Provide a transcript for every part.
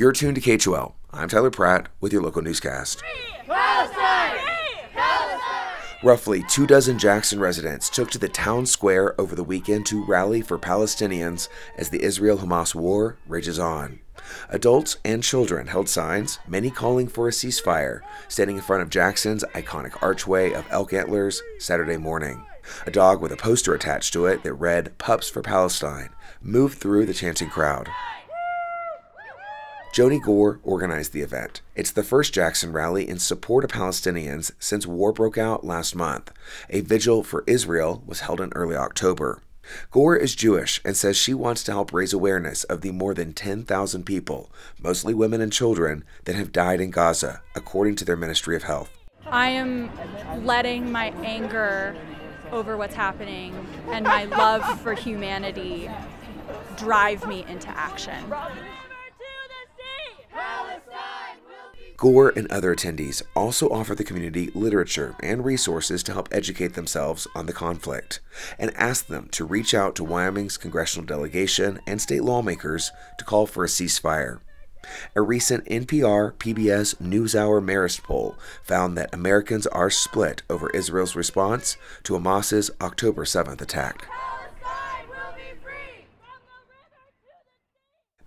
You're tuned to KHOL. I'm Tyler Pratt with your local newscast. Palestine! Palestine! Roughly two dozen Jackson residents took to the town square over the weekend to rally for Palestinians as the Israel Hamas war rages on. Adults and children held signs, many calling for a ceasefire, standing in front of Jackson's iconic archway of elk antlers Saturday morning. A dog with a poster attached to it that read Pups for Palestine moved through the chanting crowd. Joni Gore organized the event. It's the first Jackson rally in support of Palestinians since war broke out last month. A vigil for Israel was held in early October. Gore is Jewish and says she wants to help raise awareness of the more than 10,000 people, mostly women and children, that have died in Gaza, according to their Ministry of Health. I am letting my anger over what's happening and my love for humanity drive me into action. Gore and other attendees also offer the community literature and resources to help educate themselves on the conflict and ask them to reach out to Wyoming's congressional delegation and state lawmakers to call for a ceasefire. A recent NPR PBS NewsHour Marist poll found that Americans are split over Israel's response to Hamas's October 7th attack.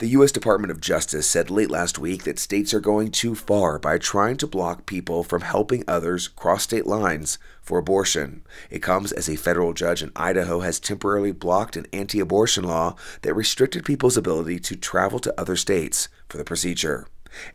The U.S. Department of Justice said late last week that states are going too far by trying to block people from helping others cross state lines for abortion. It comes as a federal judge in Idaho has temporarily blocked an anti abortion law that restricted people's ability to travel to other states for the procedure.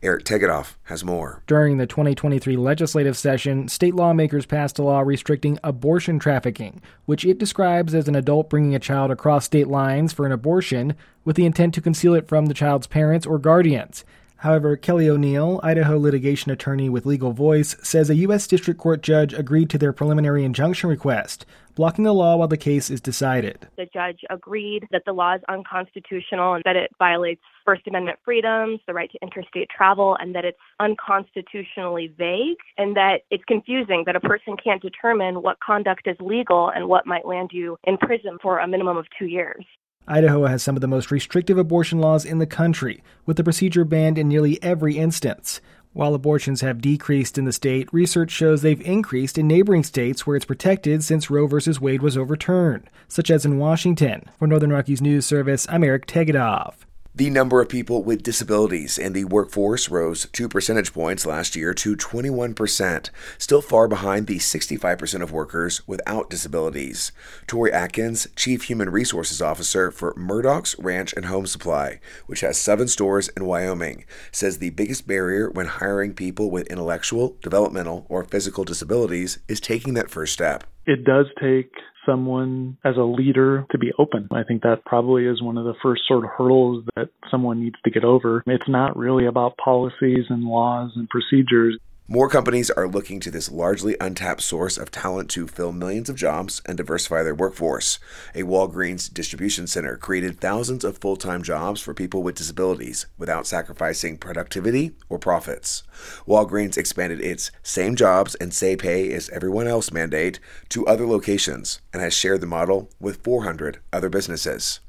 Eric Tegethoff has more. During the 2023 legislative session, state lawmakers passed a law restricting abortion trafficking, which it describes as an adult bringing a child across state lines for an abortion with the intent to conceal it from the child's parents or guardians. However, Kelly O'Neill, Idaho litigation attorney with Legal Voice, says a U.S. District Court judge agreed to their preliminary injunction request, blocking the law while the case is decided. The judge agreed that the law is unconstitutional and that it violates First Amendment freedoms, the right to interstate travel, and that it's unconstitutionally vague and that it's confusing that a person can't determine what conduct is legal and what might land you in prison for a minimum of two years. Idaho has some of the most restrictive abortion laws in the country, with the procedure banned in nearly every instance. While abortions have decreased in the state, research shows they've increased in neighboring states where it's protected since Roe v. Wade was overturned, such as in Washington. For Northern Rockies News Service, I'm Eric Tegethoff. The number of people with disabilities in the workforce rose 2 percentage points last year to 21%, still far behind the 65% of workers without disabilities. Tori Atkins, Chief Human Resources Officer for Murdoch's Ranch and Home Supply, which has seven stores in Wyoming, says the biggest barrier when hiring people with intellectual, developmental, or physical disabilities is taking that first step. It does take someone as a leader to be open. I think that probably is one of the first sort of hurdles that someone needs to get over. It's not really about policies and laws and procedures. More companies are looking to this largely untapped source of talent to fill millions of jobs and diversify their workforce. A Walgreens distribution center created thousands of full time jobs for people with disabilities without sacrificing productivity or profits. Walgreens expanded its same jobs and say pay as everyone else mandate to other locations and has shared the model with 400 other businesses.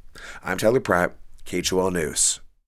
I'm Tyler Pratt, KHOL News.